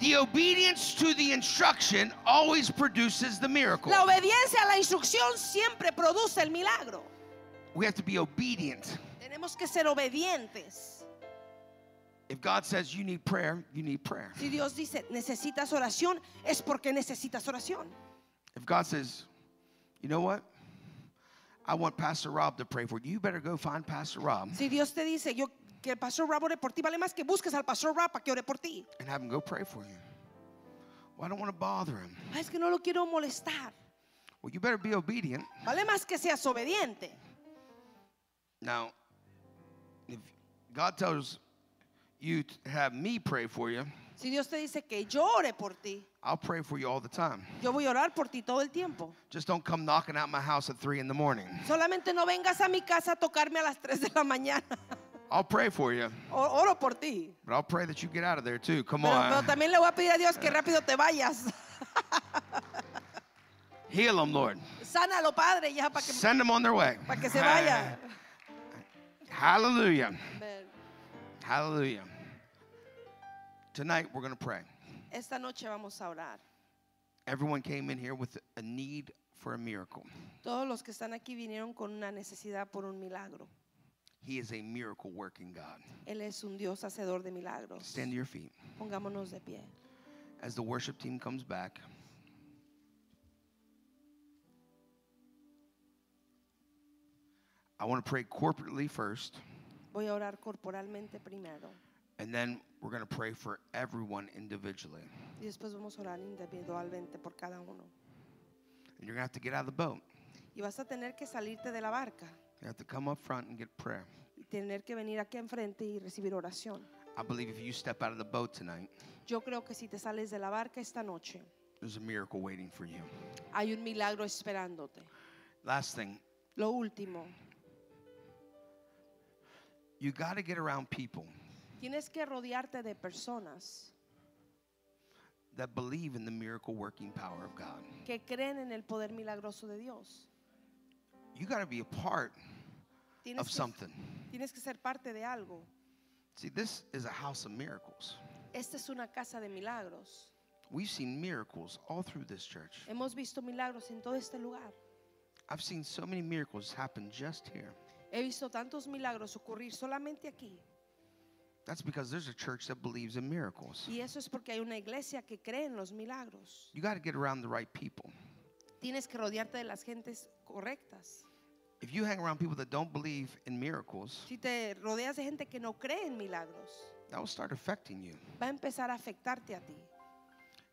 The obedience to the instruction always produces the miracle. La obediencia a la instrucción siempre produce el milagro. We have to be obedient. Tenemos que ser obedientes. If God says you need prayer, you need prayer. Si Dios dice, necesitas oración, es porque necesitas oración. If God says, you know what? I want Pastor Rob to pray for you. You better go find Pastor Rob Si Dios te dice, yo que el pastor Rob ore por ti, vale más que busques al pastor Rob para que ore por ti. and have him go pray for you. Well, I don't want to bother him. Ah, es que no lo quiero molestar. Well, you better be obedient. Vale más que seas obediente. Now, if God tells you to have me pray for you, Si Dios te dice que yo ore por ti, I'll pray for you all the time. yo voy a orar por ti todo el tiempo. Just don't come knocking out my house at three in the morning. Solamente no vengas a mi casa a tocarme a las 3 de la mañana. I'll pray for you, Oro por ti. but I'll pray that you get out of there too. Come Pero, pero on. también le voy a pedir a Dios que rápido te vayas. Heal them, Lord. Sánalo, Padre, ya para que, Send them on their way. pa' que se vaya. Hallelujah. Ven. Hallelujah. Tonight we're going to pray. Esta noche vamos a orar. Everyone came in here with a need for a miracle. Todos los que están aquí vinieron con una necesidad por un milagro. He is a miracle working God. Él es un Dios hacedor de milagros. Stand to your feet. Pongámonos de pie. As the worship team comes back, I want to pray corporately first, Voy a orar corporalmente primero and then we're going to pray for everyone individually. y después vamos a orar individualmente por cada uno. And you're going to have to get out of the boat. Y vas a tener que salirte de la barca You have to come up front and get prayer. y tener que venir aquí enfrente y recibir oración. I believe if you step out of the boat tonight, Yo creo que si te sales de la barca esta noche, there's a miracle waiting for you. hay un milagro esperándote. Last thing, Lo último, you got to get around people tienes que rodearte de personas that believe in the miracle working power of God. que creen en el poder milagroso de Dios. You got to be a part Tienes of que, something. tienes que ser parte de algo. See, this is a house of miracles. Esta es una casa de milagros. We've seen miracles all through this church. Hemos visto milagros en todo este lugar. I've seen so many miracles happen just here. He visto tantos milagros ocurrir solamente aquí. That's because there's a church that believes in miracles. Y eso es porque hay una iglesia que cree en los milagros. You got to get around the right people. Tienes que rodearte de las gentes correctas. If you hang around people that don't believe in miracles, Si te rodeas de gente que no cree en milagros, that will start affecting you. va a empezar a afectarte a ti.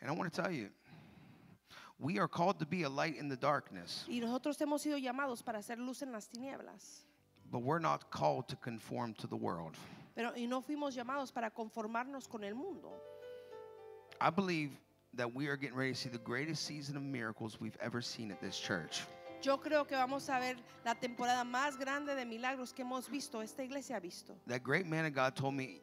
And I want to tell you, we are called to be a light in the darkness, Y nosotros hemos sido llamados para hacer luz en las tinieblas. but we're not called to conform to the world. Pero y no fuimos llamados para conformarnos con el mundo. I believe that we are getting ready to see the greatest season of miracles we've ever seen at this church. Yo creo que vamos a ver la temporada más grande de milagros que hemos visto, esta iglesia ha visto. That great man of God told me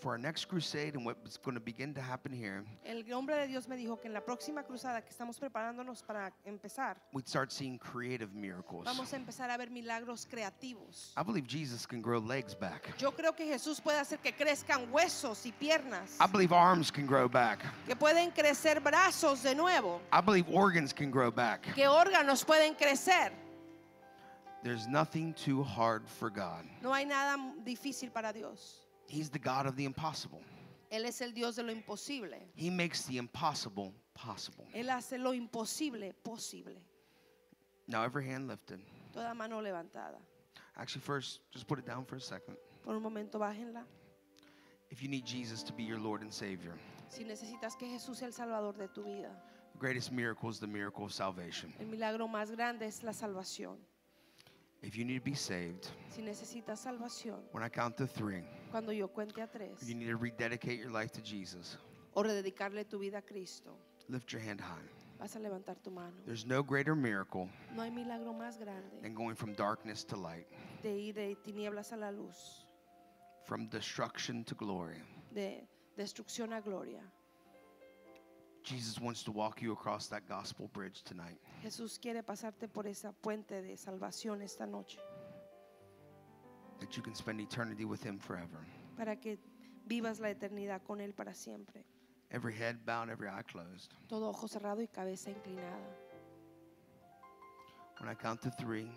for our next crusade and what's going to begin to happen here, El hombre de Dios me dijo que en la próxima cruzada que estamos preparándonos para empezar, we'd start seeing creative miracles. vamos a empezar a ver milagros creativos. I believe Jesus can grow legs back. Yo creo que Jesús puede hacer que crezcan huesos y piernas, I believe arms can grow back. que pueden crecer brazos de nuevo, I believe organs can grow back. que órganos pueden crecer. There's nothing too hard for God. No hay nada difícil para Dios. He's the God of the impossible. Él es el Dios de lo imposible. He makes the impossible possible. Él hace lo imposible posible. Now, every hand lifted. Toda mano levantada. Actually, first, just put it down for a second. Por un momento bájenla. If you need Jesus to be your Lord and Savior, Si necesitas que Jesús sea el salvador de tu vida, the greatest miracle is the miracle of salvation. el milagro más grande es la salvación. If you need to be saved, Si necesitas salvación, when I count to three, cuando yo cuente a tres, you need to rededicate your life to Jesus. o rededicarle tu vida a Cristo, Lift your hand high. vas a levantar tu mano. There's no greater miracle No hay milagro más grande than going from darkness to light, de ir de tinieblas a la luz, from destruction to glory. de destrucción a gloria. Jesus wants to walk you across that gospel bridge tonight. Jesús quiere pasarte por esa puente de salvación esta noche that you can spend eternity with him forever. para que vivas la eternidad con Él para siempre. Every head bowed, every eye closed. Todo ojo cerrado y cabeza inclinada. When I count to three,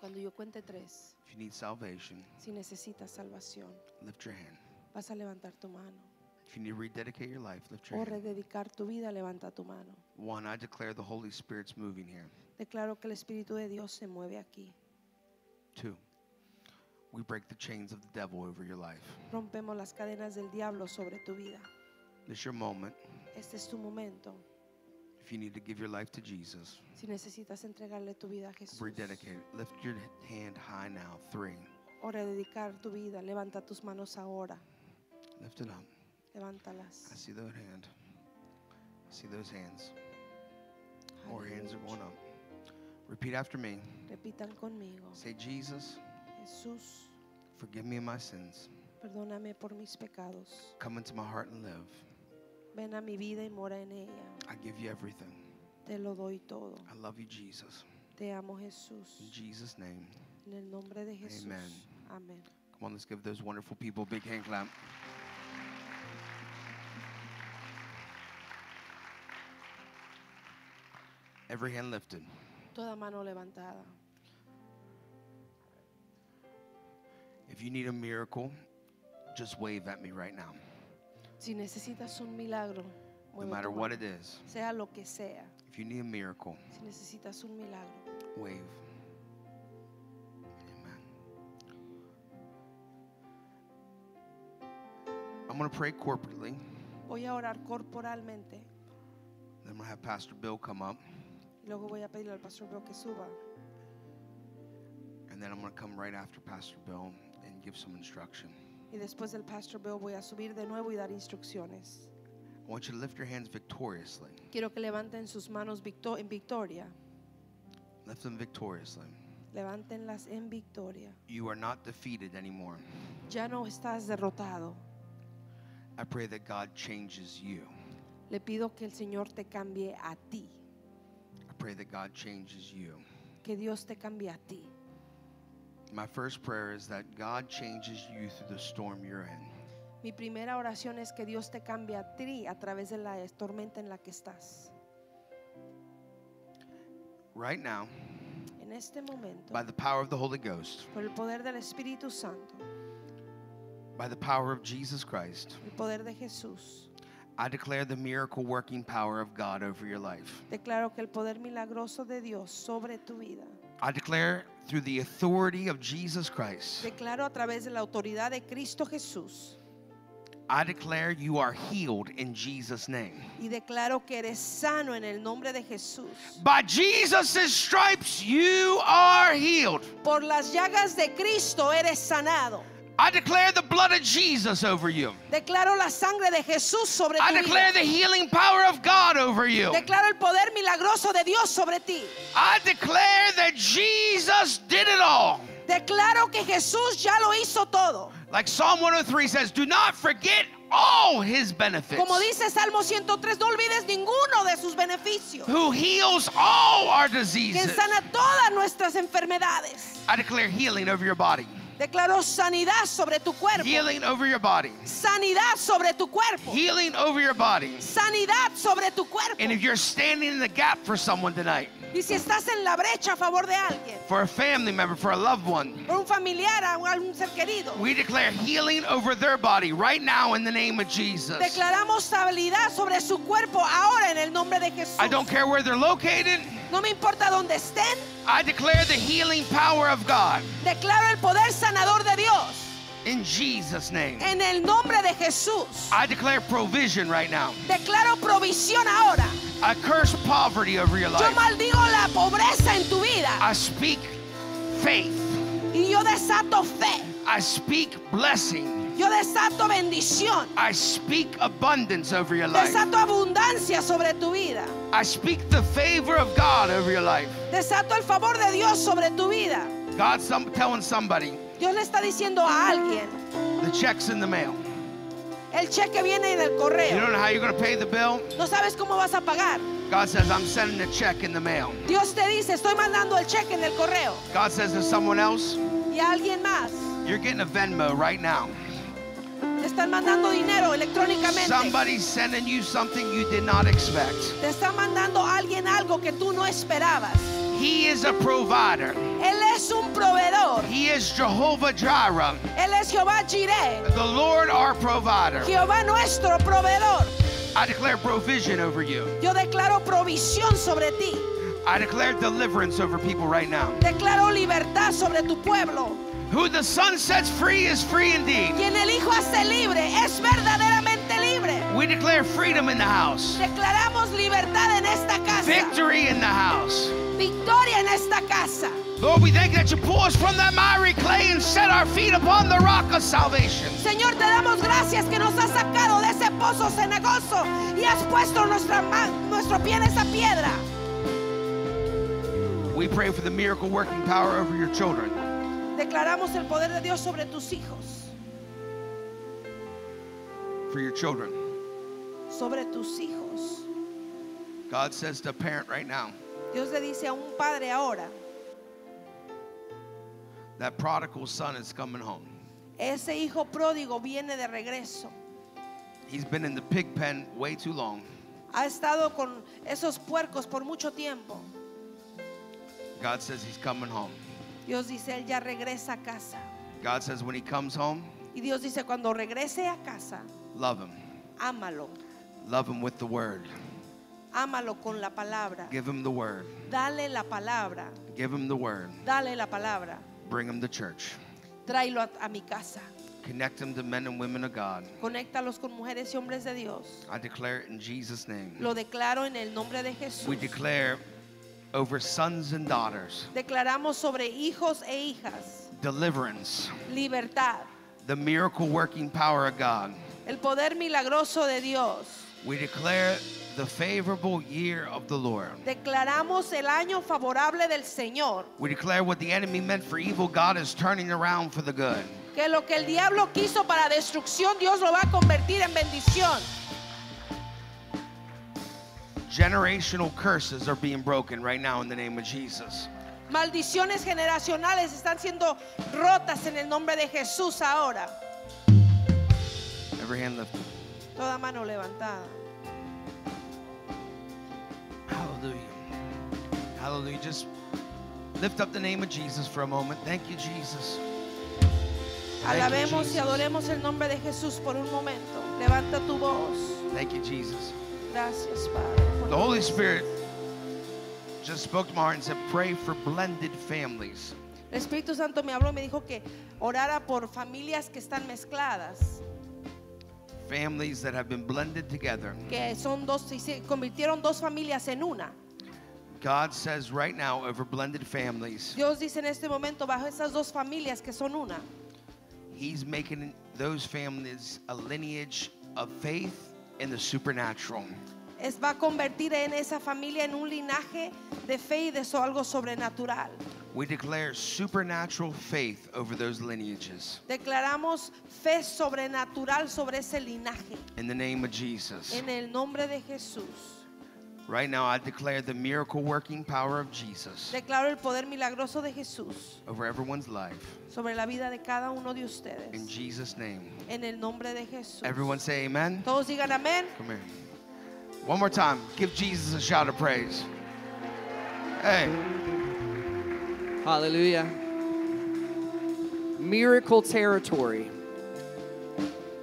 Cuando yo cuente tres, if you need salvation, si necesitas salvación, lift your hand. vas a levantar tu mano. If you need to rededicate your life, lift your O hand. rededicar tu vida, levanta tu mano. One, I declare the Holy Spirit's moving here. Declaro que el Espíritu de Dios se mueve aquí. Two, we break the chains of the devil over your life. Rompemos las cadenas del diablo sobre tu vida. This is your moment. Este es tu momento. If you need to give your life to Jesus, Si necesitas entregarle tu vida a Jesús rededicate. Lift your hand high now. Three, o rededicar tu vida, levanta tus manos ahora. lift it up. I see those hands. I see those hands. More hands are going up. Repeat after me. Repitan conmigo. Say, Jesus, Jesús, forgive me of my sins. perdóname por mis pecados. Come into my heart and live. Ven a mi vida y mora en ella. I give you everything. Te lo doy todo. I love you, Jesus. Te amo Jesús. In Jesus' name. En el nombre de Jesús. Amen. Amén. Come on, let's give those wonderful people a big hand clap. Every hand lifted. Toda mano levantada. If you need a miracle, just wave at me right now. Si necesitas un milagro, No matter what it is. sea lo que sea. If you need a miracle, Si necesitas un milagro, wave. Amen. I'm going to pray corporately. voy a orar corporalmente. Then I'm going to have Pastor Bill come up. Luego voy a pedirle al pastor Bro que suba. And then I'm going to come right after Pastor Bill and give some instruction. Y después del pastor Bill voy a subir de nuevo y dar instrucciones. I want you to lift your hands victoriously. Quiero que levanten sus manos victo- en victoria. Lift them victoriously. Levántenlas en victoria. You are not defeated anymore. Ya no estás derrotado. I pray that God changes you. Le pido que el Señor te cambie a ti. Pray that God changes you. Que Dios te cambie a ti. My first prayer is that God changes you through the storm you're in. Mi primera oración es que Dios te cambie a ti a través de la tormenta en la que estás. Right now, En este momento, by the power of the Holy Ghost, por el poder del Espíritu Santo, by the power of Jesus Christ, el poder de Jesús, I declare the miracle working power of God over your life. declaro que el poder milagroso de Dios sobre tu vida. I declare through the authority of Jesus Christ, Declaro a través de la autoridad de Cristo Jesús I declare you are healed in Jesus' name. y declaro que eres sano en el nombre de Jesús. By Jesus' stripes, you are healed. Por las llagas de Cristo eres sanado. I declare the blood of Jesus over you. Declaro la sangre de Jesús sobre I tu declare vida. the healing power of God over you. Declaro el poder milagroso de Dios sobre ti. I declare that Jesus did it all. Declaro que Jesús ya lo hizo todo. Like Psalm 103 says, do not forget all his benefits. Como dice Salmo 103, no olvides ninguno de sus beneficios. Who heals all our Que diseases. sana todas nuestras enfermedades. I declare healing over your body. Declaro sanidad sobre tu cuerpo. Healing over your body. Sanidad sobre tu cuerpo. Healing over your body. Sanidad sobre tu cuerpo. And if you're standing in the gap for someone tonight, Y si estás en la brecha a favor de alguien, for a family member, for a loved one, por un familiar, a algún ser querido, we declare healing over their body right now in the name of Jesus. declaramos estabilidad sobre su cuerpo ahora en el nombre de Jesús. I don't care where they're located. No me importa dónde estén, I declare the healing power of God declaro el poder sanador de Dios in Jesus' name. en el nombre de Jesús. I declare provision right now. Declaro provisión ahora. I curse poverty over your life. Yo maldigo la pobreza en tu vida I speak faith. y yo desato fe. I speak blessing. Yo desato bendición. I speak abundance over your life. Desato abundancia sobre tu vida. I speak the favor of God over your life. Desato el favor de Dios sobre tu vida. God's some, telling somebody Dios le está diciendo a alguien, the check's in the mail. el cheque viene en el You correo. don't know how you're going to pay the bill? No sabes cómo vas a pagar. God says, I'm sending a check in the mail. Dios te dice, estoy mandando el cheque en el correo. God says to someone else, Y a alguien más, You're getting a Venmo right now. te están mandando dinero electrónicamente. Somebody's sending you something you did not expect. Te está mandando alguien algo que tú no esperabas. He is a provider. Él es un proveedor. He is Jehovah Jireh, Él es Jehová Jireh. the Lord our provider. Jehová nuestro proveedor. I declare provision over you. Yo declaro provisión sobre ti. I declare deliverance over people right now. Declaro libertad sobre tu pueblo. Who the Son sets free is free indeed. Quien el Hijo hace libre es verdaderamente. We declare freedom in the house, Declaramos libertad en esta casa. victory in the house. Victoria en esta casa. Lord, we thank you that you pull us from that miry clay and set our feet upon the rock of salvation. Señor, te damos gracias que nos has sacado de ese pozo cenagoso y has puesto nuestra nuestro pie en esa piedra. We pray for the miracle working power over your children. Declaramos el poder de Dios sobre tus hijos, For your children. Sobre tus hijos. God says to a parent right now, Dios le dice a un padre ahora, that prodigal son is coming home. ese hijo pródigo viene de regreso. He's been in the pig pen way too long. Ha estado con esos puercos por mucho tiempo. God says he's coming home. Dios dice, él ya regresa a casa. God says when he comes home, Y Dios dice, cuando regrese a casa, love him. ámalo. Love him with the word. Ámalo con la palabra. Give him the word. Dale la palabra. Give him the word. Dale la palabra. Bring him to church. Tráelo a, a mi casa. Connect him to men and women of God. Conéctalos con mujeres y hombres de Dios. I declare it in Jesus' name. Lo declaro en el nombre de Jesús. We declare over sons and daughters Declaramos sobre hijos e hijas deliverance, libertad, the miracle working power of God. el poder milagroso de Dios. We declare the favorable year of the Lord. Declaramos el año favorable del Señor. We declare what the enemy meant for evil, God is turning around for the good. Que lo que el diablo quiso para destrucción, Dios lo va a convertir en bendición. Generational curses are being broken right now in the name of Jesus. Maldiciones generacionales están siendo rotas en el nombre de Jesús ahora. Every hand lifted. Toda mano levantada. Hallelujah. Hallelujah. Just lift up the name of Jesus for a moment. Thank you, Jesus. Thank you, Alabemos y adoremos el nombre de Jesús por un momento. Levanta tu voz. Thank you, Jesus. Gracias, Padre. The Holy. Spirit just spoke to my heart and said, Pray for blended families. El Espíritu Santo me habló y me dijo que orara por familias que están mezcladas, Families that have been blended together. que son dos se convirtieron dos familias en una. God says right now over blended families, Dios dice en este momento bajo esas dos familias que son una, He's making those families a lineage of faith in the supernatural. Es, va a convertir en esa familia en un linaje de fe y de algo sobrenatural. We declare supernatural faith over those lineages Declaramos fe sobrenatural sobre ese linaje. in the name of Jesus. En el nombre de Jesús. Right now, I declare the miracle working power of Jesus Declaro el poder milagroso de Jesús over everyone's life. sobre la vida de cada uno de ustedes. In. Jesus' name. En el nombre de Jesús. Everyone say amen. Todos digan amén. Come here. One more time. Give Jesus a shout of praise. Hey, Hallelujah. Miracle territory.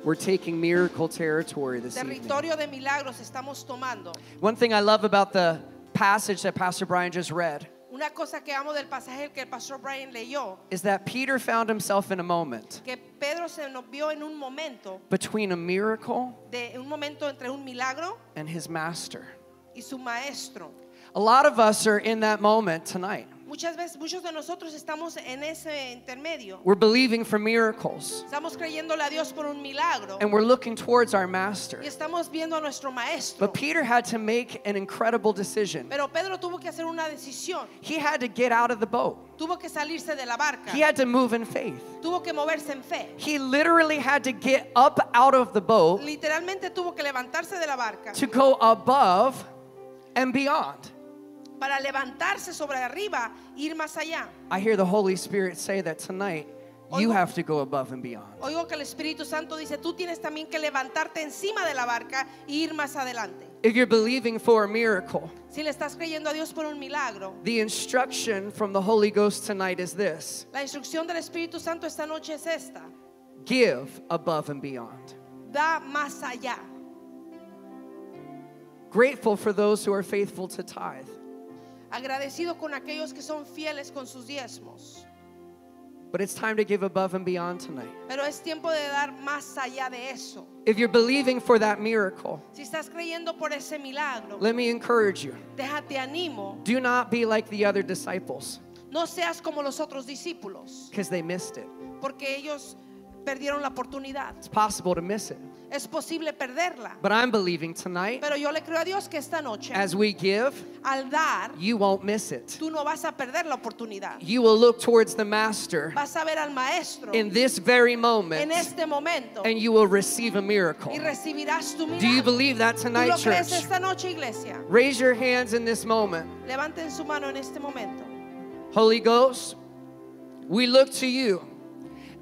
We're taking miracle territory this evening. De milagros estamos tomando. One thing I love about the passage that Pastor Brian just read Una cosa que amo del pasaje que el pastor Brian leyó, is that Peter found himself in a moment que Pedro se nos vio en un momento, between a miracle de un momento entre un milagro and his master. y su maestro. A lot of us are in that moment tonight. Muchas veces, muchos de nosotros estamos en ese intermedio. We're believing for miracles Estamos creyéndole a Dios por un milagro and we're looking towards our master. y estamos viendo a nuestro maestro. But Peter had to make an incredible decision. Pero Pedro tuvo que hacer una decisión. He had to get out of the boat. Tuvo que salirse de la barca. He had to move in faith. Tuvo que moverse en fe. He literally had to get up out of the boat Literalmente tuvo que levantarse de la barca to go above and beyond. Para levantarse sobre arriba ir más allá. I hear the Holy Spirit say that tonight you have to go above and beyond. Oigo que el Espíritu Santo dice, tú tienes también que levantarte encima de la barca y ir más adelante. If you're believing for a miracle, Si le estás creyendo a Dios por un milagro, the instruction from the Holy Ghost tonight is this la instrucción del Espíritu Santo esta noche es esta. give above and beyond. Da más allá. Grateful for those who are faithful to tithe. Agradecido con aquellos que son fieles con sus diezmos. But it's time to give above and beyond tonight. Pero es tiempo de dar más allá de eso. If you're believing for that miracle, Si estás creyendo por ese milagro, let me encourage you. déjate animo. Do not be like the other disciples No seas como los otros discípulos, because they missed it. porque ellos perdieron la oportunidad. It's possible to miss it. Es posible perderla. But I'm believing tonight, Pero yo le creo a Dios que esta noche, as we give, al dar, you won't miss it. tú no vas a perder la oportunidad. You will look towards the Master Vas a ver al Maestro in this very en moment este momento and you will receive a miracle. y recibirás tu Do you believe that ¿Tú tonight, lo crees church? esta noche, iglesia? Raise your hands in this moment. Levanten su mano en este momento. Holy Ghost, we look to you.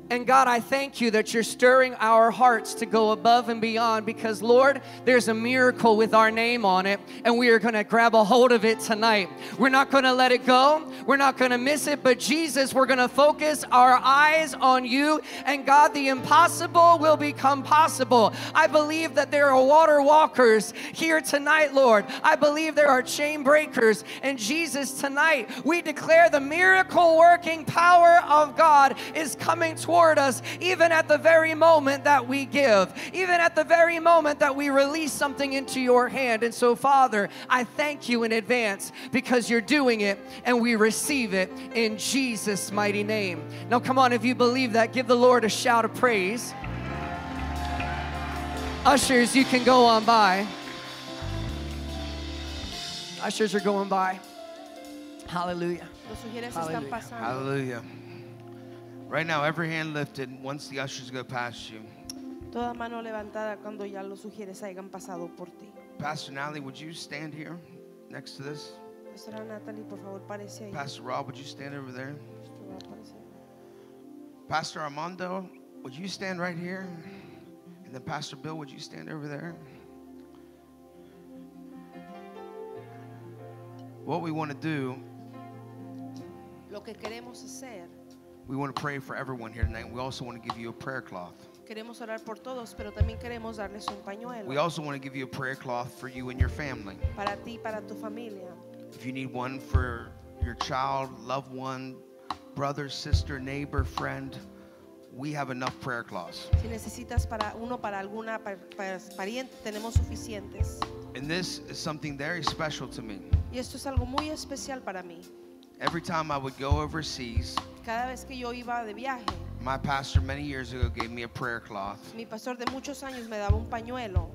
And God, I thank you that you're stirring our hearts to go above and beyond because, Lord, there's a miracle with our name on it, and we are going to grab a hold of it tonight. We're not going to let it go, we're not going to miss it, but Jesus, we're going to focus our eyes on you, and God, the impossible will become possible. I believe that there are water walkers here tonight, Lord. I believe there are chain breakers, and Jesus, tonight, we declare the miracle working power of God is coming toward us, even at the very moment that we give, even at the very moment that we release something into your hand. And so, Father, I thank you in advance because you're doing it and we receive it in Jesus' mighty name. Now, come on, if you believe that, give the Lord a shout of praise. Ushers, you can go on by. Ushers are going by. Hallelujah. Los ujieres están Hallelujah. hallelujah. Right now, every hand lifted once the ushers go past you. Toda mano levantada cuando ya los ujieres hayan pasado por ti. Pastor Natalie, would you stand here next to this? Pastora Natalie, por favor, parece ahí. Pastor Rob, would you stand over there? Esto va a aparecer. Pastor Armando, would you stand right here? And then Pastor Bill, would you stand over there? What we want to do, Lo que queremos hacer, we want to pray for everyone here tonight. We also want to give you a prayer cloth. queremos orar por todos, pero también queremos darles un We also want to give you a prayer cloth for you and your family. para ti, para tu familia. If you need one for your child, loved one, brother, sister, neighbor, friend, we have enough prayer cloths. Si necesitas para uno para alguna pa- pa- pariente, tenemos suficientes. And this is something very special to me. Y esto es algo muy especial para mí. Every time I would go overseas, Cada vez que yo iba de viaje, My pastor many years ago gave me a prayer cloth Mi pastor de muchos años me daba un pañuelo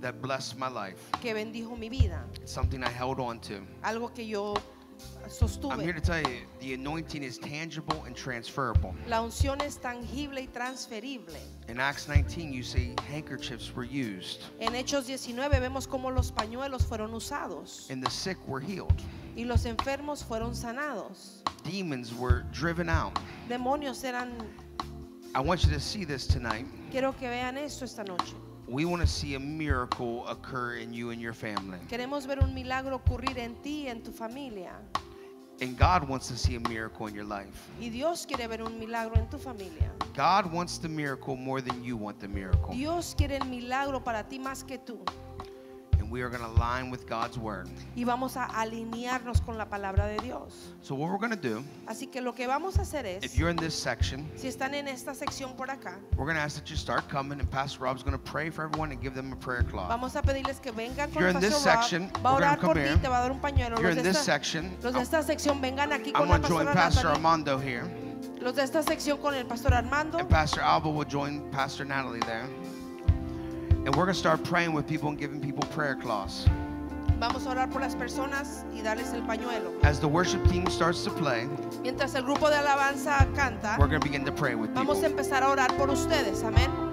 that blessed my life. que bendijo mi vida, It's something I held on to. algo que yo sostuve. I'm here to tell you the anointing is tangible and transferable. La unción es tangible y transferible. In Acts 19, you see handkerchiefs were used, En Hechos 19 vemos cómo los pañuelos fueron usados and the sick were healed. Y los enfermos fueron sanados. Demons were driven out. Demonios eran... I want you to see this tonight. Quiero que vean esto esta noche. We want to see a miracle occur in you and your family. Queremos ver un milagro ocurrir en ti y en tu familia. And God wants to see a miracle in your life. Y Dios quiere ver un milagro en tu familia. God wants the miracle more than you want the miracle. Dios quiere el milagro para ti más que tú. And we are going to align with God's word. Y vamos a alinearnos con la palabra de Dios. So, what we're going to do, Así que lo que vamos a hacer if es, you're in this section, si están en esta sección por acá, we're going to ask that you start coming, and Pastor Rob's going to pray for everyone and give them a prayer cloth. vamos a pedirles que vengan con you're in this Rob. section, Va a orar por ti, te va a dar un pañuelo. If you're Los in this esta, section, los de esta sección vengan aquí I'm con la going to join Pastor. Armando here, Los de esta sección con el pastor Armando. and Pastor Alba will join Pastor Natalie there. And we're going to start praying with people and giving people prayer cloths. Vamos a orar por las personas y darles el pañuelo. As the worship team starts to play, Mientras el grupo de alabanza canta, we're going to begin to pray with vamos a people. empezar a orar por ustedes. Amén.